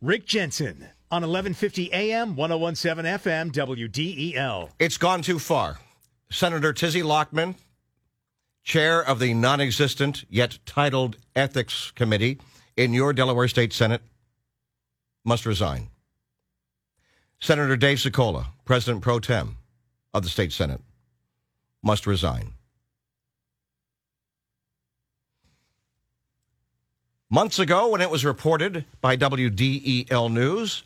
Rick Jensen on 1150 AM, 1017 FM, WDEL. It's gone too far. Senator Tizzy Lockman, chair of the non existent yet titled Ethics Committee in your Delaware State Senate, must resign. Senator Dave Sokola, President pro tem of the state Senate, must resign. Months ago, when it was reported by WDEL News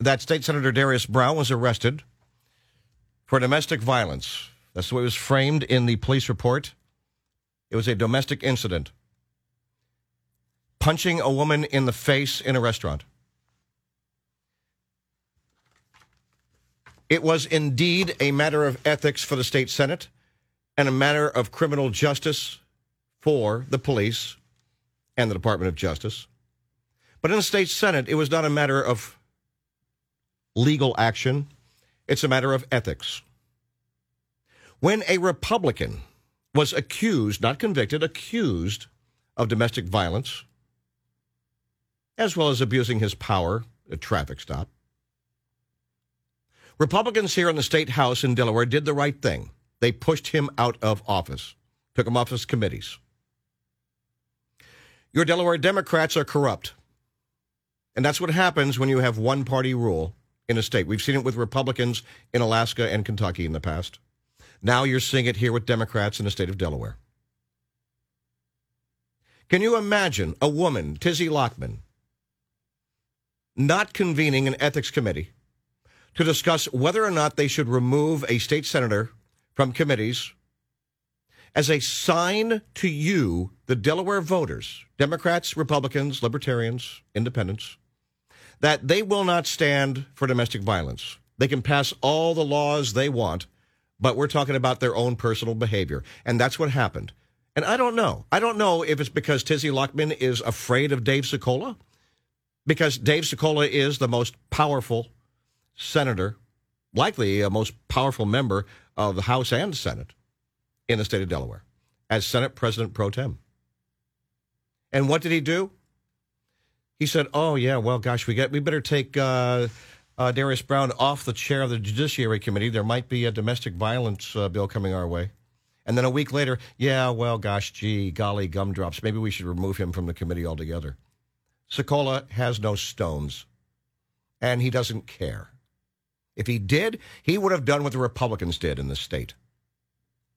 that State Senator Darius Brown was arrested for domestic violence, that's the way it was framed in the police report. It was a domestic incident. Punching a woman in the face in a restaurant. It was indeed a matter of ethics for the state Senate and a matter of criminal justice for the police and the Department of Justice. But in the state Senate, it was not a matter of legal action, it's a matter of ethics. When a Republican was accused, not convicted, accused of domestic violence, as well as abusing his power at traffic stop, Republicans here in the state house in Delaware did the right thing. They pushed him out of office, took him off his committees. Your Delaware Democrats are corrupt. And that's what happens when you have one party rule in a state. We've seen it with Republicans in Alaska and Kentucky in the past. Now you're seeing it here with Democrats in the state of Delaware. Can you imagine a woman, Tizzy Lockman, not convening an ethics committee to discuss whether or not they should remove a state senator from committees as a sign to you, the Delaware voters, Democrats, Republicans, Libertarians, Independents, that they will not stand for domestic violence. They can pass all the laws they want, but we're talking about their own personal behavior. And that's what happened. And I don't know. I don't know if it's because Tizzy Lockman is afraid of Dave Sokola, because Dave Sokola is the most powerful senator, likely a most powerful member of the House and Senate in the state of Delaware as Senate President pro tem. And what did he do? He said, "Oh yeah, well, gosh, we get we better take uh, uh, Darius Brown off the chair of the Judiciary Committee. There might be a domestic violence uh, bill coming our way." And then a week later, yeah, well, gosh, gee, golly, gumdrops. Maybe we should remove him from the committee altogether. Sokola has no stones, and he doesn't care. If he did, he would have done what the Republicans did in the state.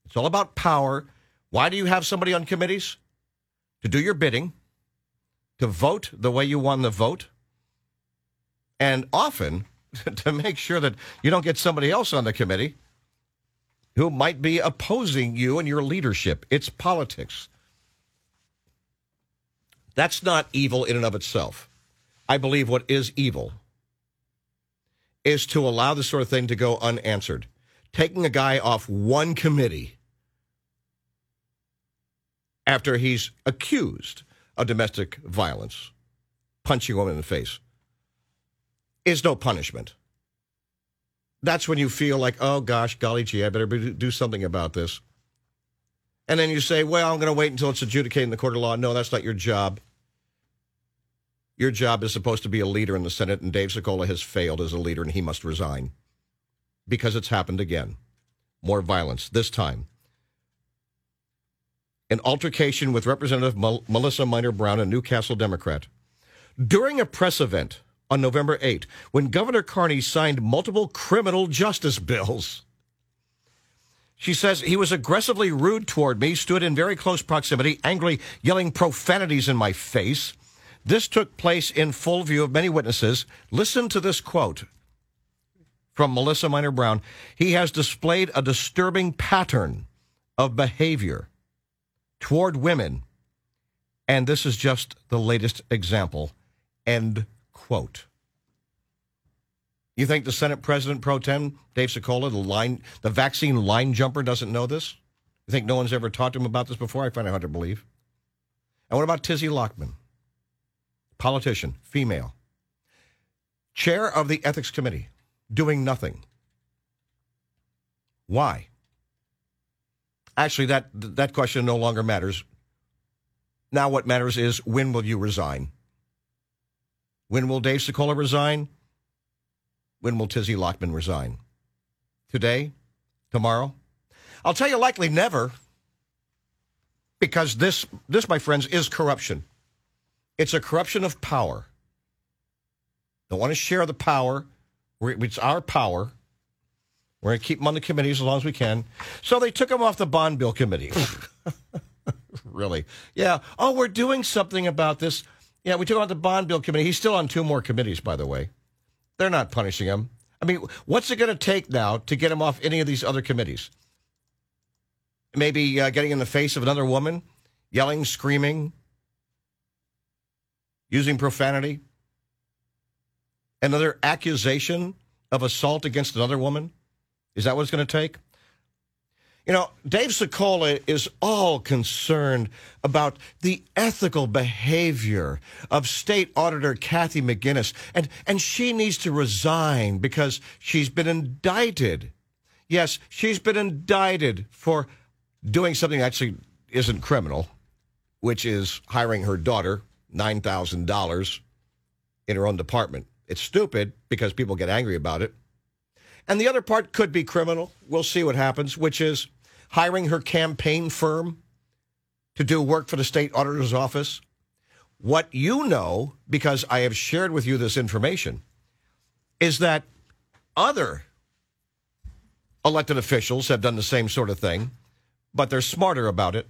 It's all about power. Why do you have somebody on committees? To do your bidding, to vote the way you won the vote, and often to make sure that you don't get somebody else on the committee who might be opposing you and your leadership. It's politics. That's not evil in and of itself. I believe what is evil is to allow this sort of thing to go unanswered. Taking a guy off one committee after he's accused of domestic violence, punching a woman in the face, is no punishment. That's when you feel like, oh gosh, golly gee, I better do something about this. And then you say, well, I'm going to wait until it's adjudicated in the court of law. No, that's not your job. Your job is supposed to be a leader in the Senate, and Dave Sokola has failed as a leader, and he must resign because it's happened again. More violence, this time. An altercation with Representative Mel- Melissa Minor Brown, a New Castle Democrat. During a press event on November 8, when Governor Carney signed multiple criminal justice bills. She says he was aggressively rude toward me, stood in very close proximity, angrily yelling profanities in my face. This took place in full view of many witnesses. Listen to this quote from Melissa Minor Brown. He has displayed a disturbing pattern of behavior toward women, and this is just the latest example. End quote. You think the Senate President pro tem, Dave Sokola, the line, the vaccine line jumper, doesn't know this? You think no one's ever talked to him about this before? I find it hard to believe. And what about Tizzy Lockman? politician, female, chair of the ethics committee, doing nothing. Why? Actually, that that question no longer matters. Now, what matters is when will you resign? When will Dave Sokola resign? When will Tizzy Lockman resign? Today? Tomorrow? I'll tell you, likely never, because this, this, my friends, is corruption. It's a corruption of power. Don't want to share the power. It's our power. We're going to keep them on the committees as long as we can. So they took him off the bond bill committee. really? Yeah. Oh, we're doing something about this. Yeah, we took him off the bond bill committee. He's still on two more committees, by the way. They're not punishing him. I mean, what's it going to take now to get him off any of these other committees? Maybe uh, getting in the face of another woman, yelling, screaming, using profanity, another accusation of assault against another woman. Is that what it's going to take? You know, Dave Sokola is all concerned about the ethical behavior of State Auditor Kathy McGuiness, and, and she needs to resign because she's been indicted. Yes, she's been indicted for doing something that actually isn't criminal, which is hiring her daughter $9,000 in her own department. It's stupid because people get angry about it. And the other part could be criminal. We'll see what happens, which is hiring her campaign firm to do work for the state auditor's office. What you know, because I have shared with you this information, is that other elected officials have done the same sort of thing, but they're smarter about it.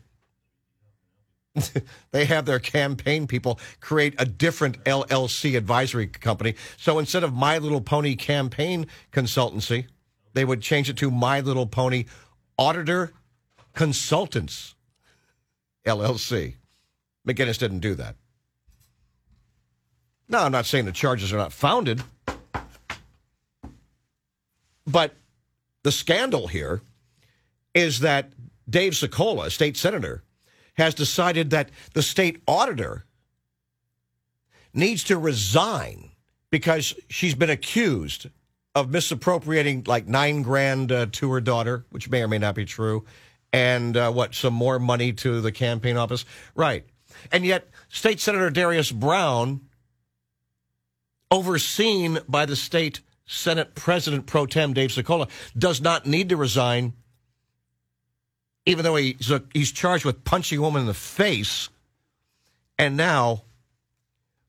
they have their campaign people create a different LLC advisory company. So instead of My Little Pony Campaign Consultancy, they would change it to My Little Pony Auditor Consultants LLC. McGuiness didn't do that. Now, I'm not saying the charges are not founded, but the scandal here is that Dave Sokola, state senator, has decided that the state auditor needs to resign because she's been accused of misappropriating like nine grand uh, to her daughter, which may or may not be true, and uh, what, some more money to the campaign office? Right. And yet, State Senator Darius Brown, overseen by the state Senate President pro tem Dave Sokola, does not need to resign, even though he's, a, he's charged with punching a woman in the face. And now,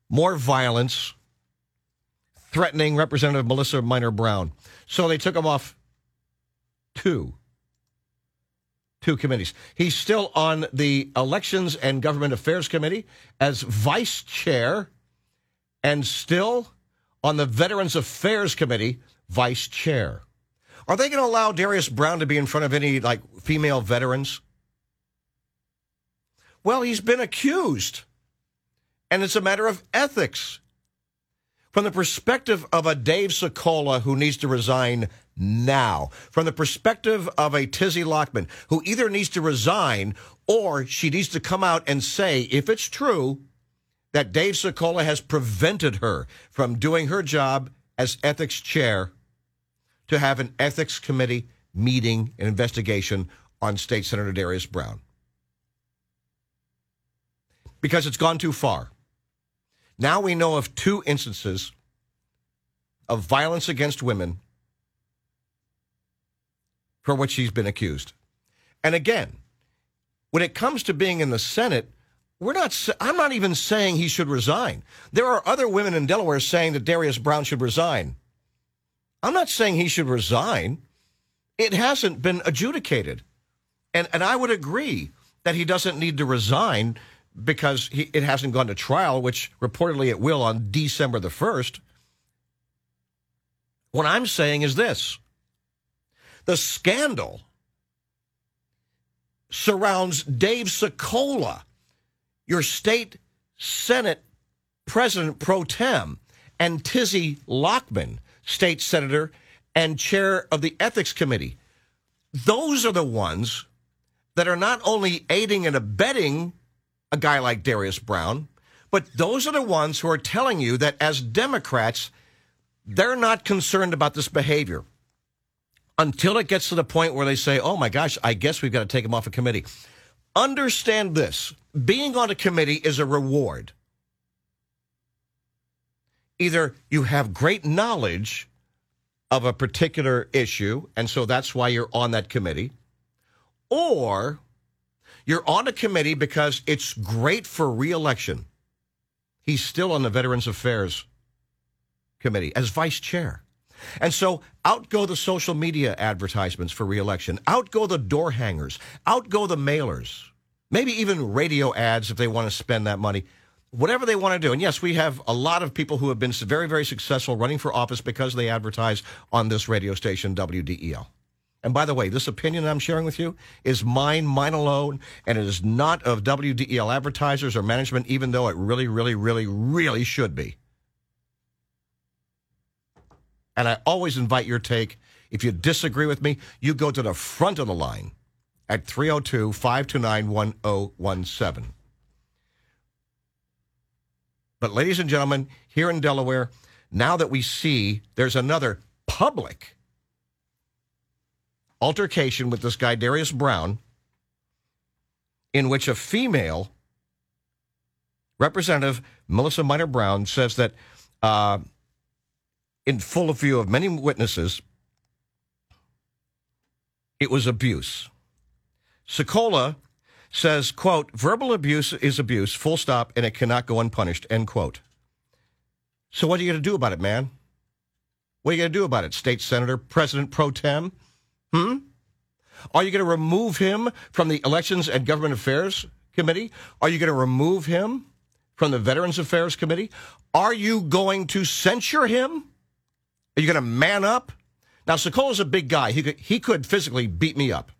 more violence, threatening Representative Melissa Minor Brown. So they took him off two two committees. He's still on the Elections and Government Affairs Committee as vice chair and still on the Veterans Affairs Committee, vice chair. Are they going to allow Darius Brown to be in front of any like female veterans? Well, he's been accused. And it's a matter of ethics. From the perspective of a Dave Sokola who needs to resign now, from the perspective of a Tizzy Lockman who either needs to resign or she needs to come out and say, if it's true, that Dave Sokola has prevented her from doing her job as ethics chair to have an ethics committee meeting and investigation on State Senator Darius Brown. Because it's gone too far. Now we know of two instances of violence against women for which she's been accused. And again, when it comes to being in the Senate, we're not I'm not even saying he should resign. There are other women in Delaware saying that Darius Brown should resign. I'm not saying he should resign. It hasn't been adjudicated. And and I would agree that he doesn't need to resign because he, it hasn't gone to trial, which reportedly it will on December the 1st. What I'm saying is this the scandal surrounds Dave Sokola, your state Senate President pro tem, and Tizzy Lockman, state senator and chair of the Ethics Committee. Those are the ones that are not only aiding and abetting a guy like Darius Brown, but those are the ones who are telling you that as Democrats, they're not concerned about this behavior until it gets to the point where they say, oh my gosh, I guess we've got to take him off a committee. Understand this being on a committee is a reward. Either you have great knowledge of a particular issue, and so that's why you're on that committee, or you're on a committee because it's great for reelection. He's still on the Veterans Affairs Committee as vice chair. And so out go the social media advertisements for reelection, out go the door hangers, out go the mailers, maybe even radio ads if they want to spend that money whatever they want to do. And yes, we have a lot of people who have been very, very successful running for office because they advertise on this radio station, WDEL. And by the way, this opinion I'm sharing with you is mine, mine alone, and it is not of WDEL advertisers or management, even though it really, really, really, really should be. And I always invite your take. If you disagree with me, you go to the front of the line at 302 529 1017. But, ladies and gentlemen, here in Delaware, now that we see there's another public altercation with this guy, Darius Brown, in which a female representative, Melissa Minor Brown, says that uh, in full view of many witnesses, it was abuse. Sokola says, quote, verbal abuse is abuse, full stop, and it cannot go unpunished, end quote. So what are you going to do about it, man? What are you going to do about it, State Senator, President Pro Tem? Hmm? Are you going to remove him from the Elections and Government Affairs Committee? Are you going to remove him from the Veterans Affairs Committee? Are you going to censure him? Are you going to man up? Now, Sokola's a big guy. He could, he could physically beat me up.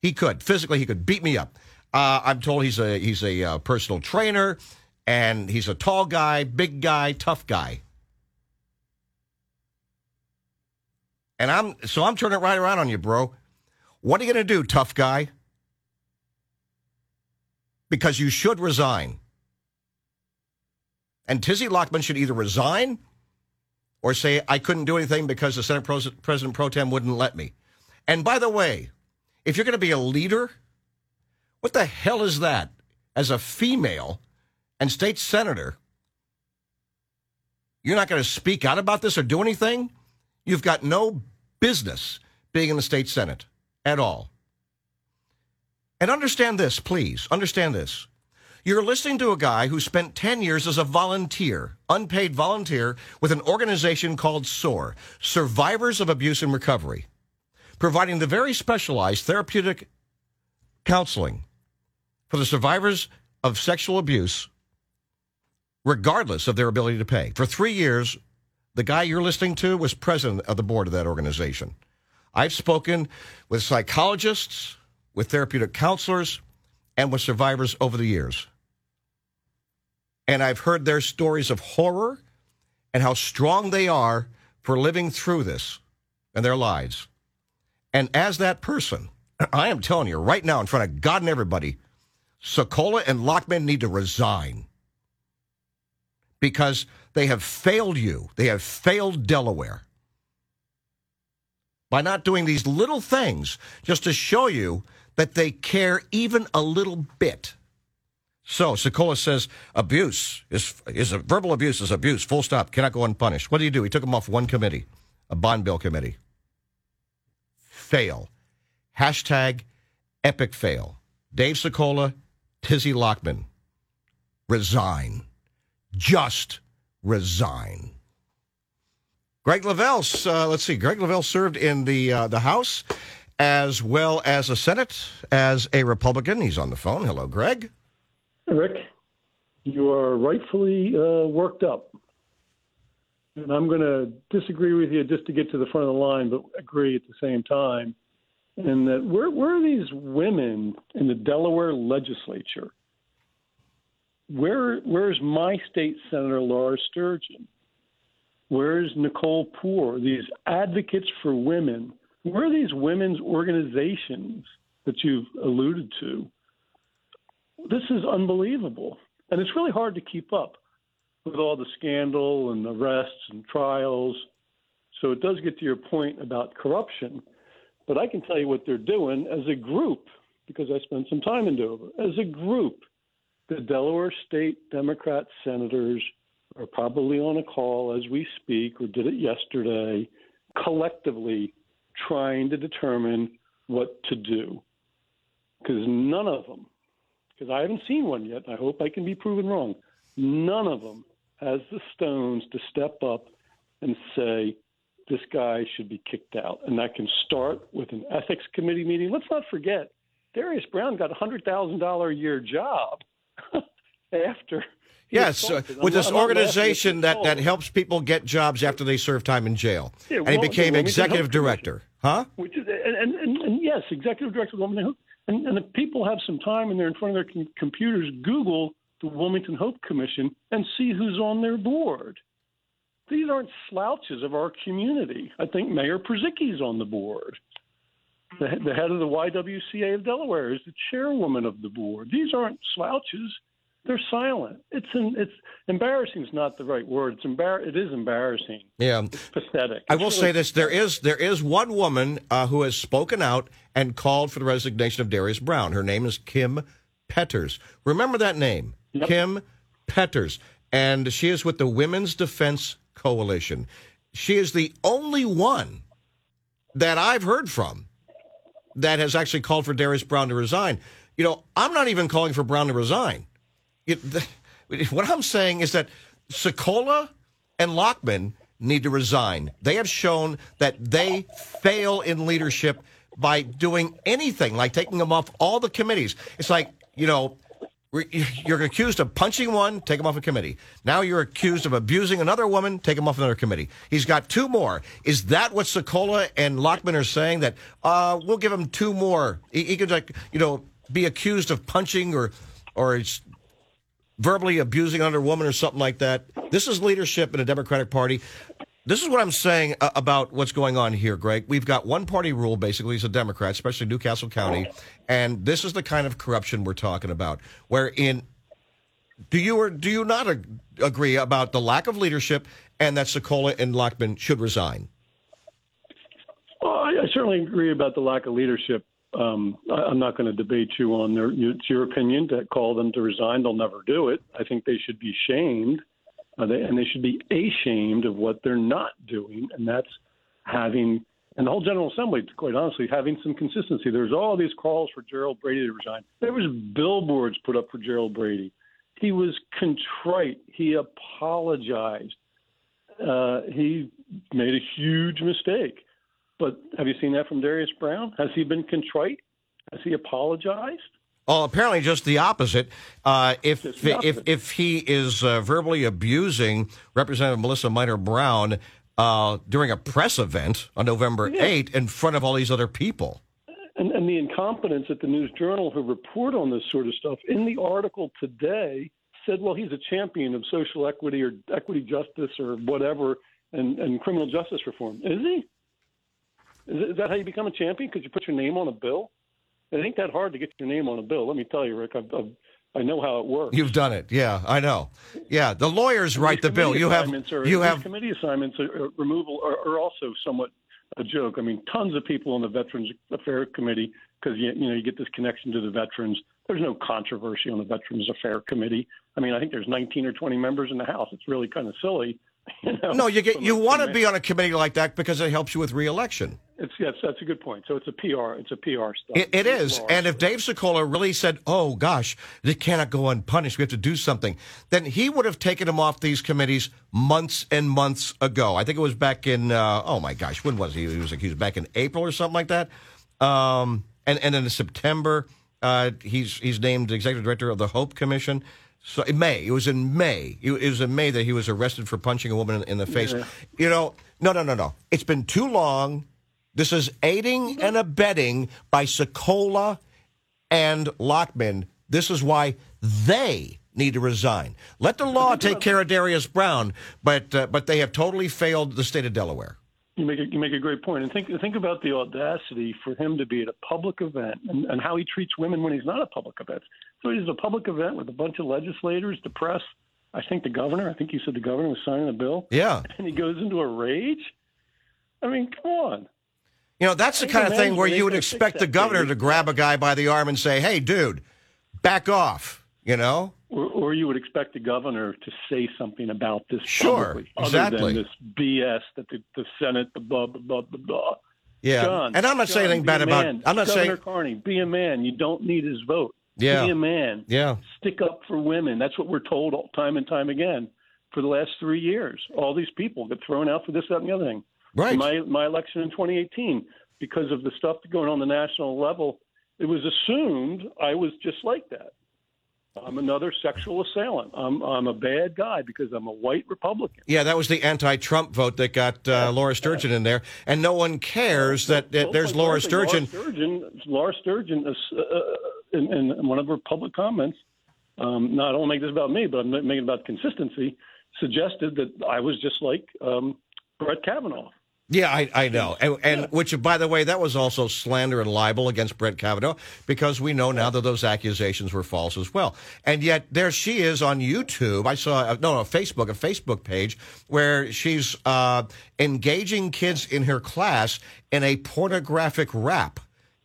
He could physically. He could beat me up. Uh, I'm told he's a he's a uh, personal trainer, and he's a tall guy, big guy, tough guy. And I'm so I'm turning it right around on you, bro. What are you going to do, tough guy? Because you should resign. And Tizzy Lockman should either resign or say, I couldn't do anything because the Senate President Pro Tem wouldn't let me. And by the way, if you're going to be a leader, what the hell is that? As a female and state senator, you're not going to speak out about this or do anything? You've got no business being in the state senate at all. And understand this, please. Understand this. You're listening to a guy who spent 10 years as a volunteer, unpaid volunteer, with an organization called SOAR, Survivors of Abuse and Recovery providing the very specialized therapeutic counseling for the survivors of sexual abuse, regardless of their ability to pay. For three years, the guy you're listening to was president of the board of that organization. I've spoken with psychologists, with therapeutic counselors, and with survivors over the years. And I've heard their stories of horror and how strong they are for living through this and their lives. And as that person, I am telling you right now in front of God and everybody, Sokola and Lockman need to resign because they have failed you. They have failed Delaware by not doing these little things just to show you that they care even a little bit. So Sokola says abuse is is a, verbal abuse is abuse. Full stop. Cannot go unpunished. What do you do? He took him off one committee, a bond bill committee fail. Hashtag epic fail. Dave Sokola, Tizzy Lockman, resign. Just resign. Greg Lavelle, uh, let's see. Greg Lavelle served in the uh, the House as well as the Senate as a Republican. He's on the phone. Hello, Greg. Rick, you are rightfully uh, worked up. And I'm going to disagree with you just to get to the front of the line, but agree at the same time. And that where, where are these women in the Delaware legislature? Where, where's my state senator Laura Sturgeon? Where's Nicole Poore? These advocates for women. Where are these women's organizations that you've alluded to? This is unbelievable. And it's really hard to keep up with all the scandal and arrests and trials. So it does get to your point about corruption. But I can tell you what they're doing as a group, because I spent some time in Dover. As a group, the Delaware State Democrat senators are probably on a call as we speak, or did it yesterday, collectively trying to determine what to do. Because none of them, because I haven't seen one yet, I hope I can be proven wrong, none of them has the stones to step up and say, this guy should be kicked out. And that can start with an ethics committee meeting. Let's not forget, Darius Brown got a $100,000 a year job after. Yes, uh, with this organization that, that helps people get jobs after they serve time in jail. Yeah, and he became executive director. Huh? Which is, and, and, and, yes, executive director of And, and if people have some time and they're in front of their com- computers, Google the Wilmington Hope Commission and see who's on their board. These aren't slouches of our community. I think Mayor Purzycki's on the board. The, the head of the YWCA of Delaware is the chairwoman of the board. These aren't slouches they're silent. It's an, it's embarrassing is not the right word. It's embar- it is embarrassing. Yeah, it's pathetic. I will really say this: there is there is one woman uh, who has spoken out and called for the resignation of Darius Brown. Her name is Kim Petters. Remember that name, yep. Kim Petters, and she is with the Women's Defense Coalition. She is the only one that I've heard from that has actually called for Darius Brown to resign. You know, I'm not even calling for Brown to resign. It, the, what I'm saying is that Sokola and Lockman need to resign. They have shown that they fail in leadership by doing anything, like taking them off all the committees. It's like, you know, you're accused of punching one, take him off a committee. Now you're accused of abusing another woman, take him off another committee. He's got two more. Is that what Sokola and Lockman are saying? That uh, we'll give him two more. He, he could, like, you know, be accused of punching or or verbally abusing another woman or something like that. This is leadership in a Democratic Party. This is what I'm saying uh, about what's going on here, Greg. We've got one party rule, basically, as a Democrat, especially New Castle County. And this is the kind of corruption we're talking about. Wherein, do you or do you not ag- agree about the lack of leadership and that Sokola and Lockman should resign? Well, I, I certainly agree about the lack of leadership um, I, am not going to debate you on their. It's your opinion to call them to resign. They'll never do it. I think they should be shamed, uh, they, and they should be ashamed of what they're not doing, and that's having. And the whole General Assembly, quite honestly, having some consistency. There's all these calls for Gerald Brady to resign. There was billboards put up for Gerald Brady. He was contrite. He apologized. Uh, he made a huge mistake but have you seen that from Darius Brown? Has he been contrite? Has he apologized? Well, apparently just the opposite. Uh, if, the opposite. if if he is uh, verbally abusing Representative Melissa Minor Brown uh, during a press event on November yeah. 8 in front of all these other people. And, and, the incompetence at the News Journal who report on this sort of stuff in the article today said, well, he's a champion of social equity or equity justice or whatever and, and criminal justice reform. Is he? Is that how you become a champion? Because you put your name on a bill? It ain't that hard to get your name on a bill. Let me tell you, Rick. I've, I've, i know how it works. You've done it. Yeah, I know. Yeah, the lawyers and write the bill. You have. Are, you have committee assignments are, removal are, are, also somewhat a joke. I mean, tons of people on the Veterans Affairs Committee because you, you know you get this connection to the veterans. There's no controversy on the Veterans Affairs Committee. I mean, I think there's 19 or 20 members in the House. It's really kind of silly. You know, no, you get you want to be on a committee like that because it helps you with reelection. It's yes, that's a good point. So it's a PR, it's a PR stuff. it, it is, and if Dave Sokola really said, "Oh gosh, they cannot go unpunished. We have to do something," then he would have taken him off these committees months and months ago. I think it was back in uh, oh my gosh, when was he? He was was back in April or something like that. Um, and and in September, uh, he's he's named executive director of the Hope Commission. So in May, it was in May. It was in May that he was arrested for punching a woman in the face. Yeah. You know, no, no, no, no. It's been too long. This is aiding and abetting by Sokola and Lockman. This is why they need to resign. Let the law take care of Darius Brown, but uh, but they have totally failed the state of Delaware. You make a, you make a great point. and think think about the audacity for him to be at a public event and, and how he treats women when he's not a public event. So he's at a public event with a bunch of legislators, the press. I think the governor. I think you said the governor was signing a bill. Yeah, and he goes into a rage. I mean, come on. You know, that's the kind of thing where you would expect the governor to grab a guy by the arm and say, hey, dude, back off, you know? Or, or you would expect the governor to say something about this Sure, publicly, exactly. other than this BS that the, the Senate, the blah blah blah blah blah. Yeah, John, and I'm not John, saying anything be bad about. man. I'm not Governor saying. Carney, be a man. You don't need his vote. Yeah. Be a man. Yeah, Stick up for women. That's what we're told all, time and time again for the last three years. All these people get thrown out for this, that, and the other thing. Right. My my election in 2018, because of the stuff going on the national level, it was assumed I was just like that. I'm another sexual assailant. I'm I'm a bad guy because I'm a white Republican. Yeah, that was the anti-Trump vote that got uh, Laura Sturgeon in there, and no one cares that, that there's Laura Sturgeon. Laura Sturgeon, Laura Sturgeon, uh, uh, in, in one of her public comments, um, not only make this about me, but I'm making it about consistency, suggested that I was just like um, Brett Kavanaugh. Yeah, I, I know, and, and which, by the way, that was also slander and libel against Brett Kavanaugh because we know now that those accusations were false as well. And yet there she is on YouTube. I saw no, no, Facebook, a Facebook page where she's uh, engaging kids in her class in a pornographic rap.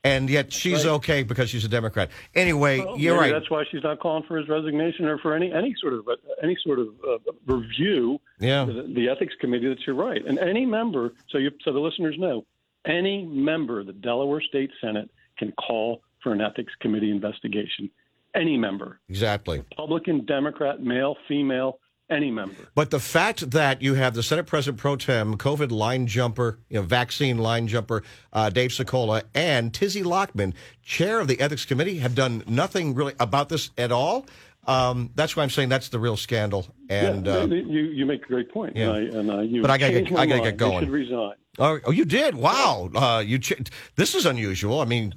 And yet she's right. okay because she's a Democrat. Anyway, Well, you're right. That's why she's not calling for his resignation or for any any sort of any sort of uh, review. Yeah. The, the ethics committee. That you're right, and any member. So you so the listeners know, any member of the Delaware State Senate can call for an ethics committee investigation. Any member, Exactly. Republican, Democrat, male, female, any member. But the fact that you have the Senate President Pro Tem, COVID line jumper, you know, vaccine line jumper, uh, Dave Sokola, and Tizzy Lockman, chair of the Ethics Committee, have done nothing really about this at all. Um, that's why I'm saying that's the real scandal. And yeah, uh, you you make a great point. yeah. And I, and I, you But I get- my I gotta get going. They should resign. oh, oh, you did? Wow. Uh, you ch- this is unusual. I mean,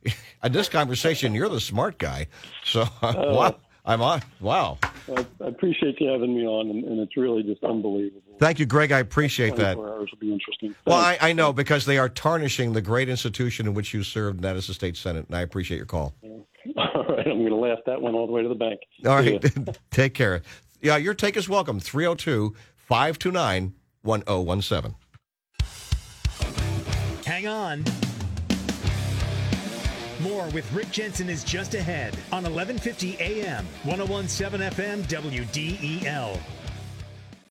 in this conversation, you're the smart guy. So uh, wow, I'm on. Wow. I, I appreciate you having me on, and, and it's really just unbelievable. Thank you, Greg. I appreciate that. 24 hours will be interesting. Well, I, I know because they are tarnishing the great institution in which you served, and that is the state senate. And I appreciate your call. All right, I'm going to laugh that one all the way to the bank. All See right, take care. Yeah, your take is welcome. 302 529 1017. Hang on. More with Rick Jensen is just ahead on 1150 AM, 1017 FM, WDEL.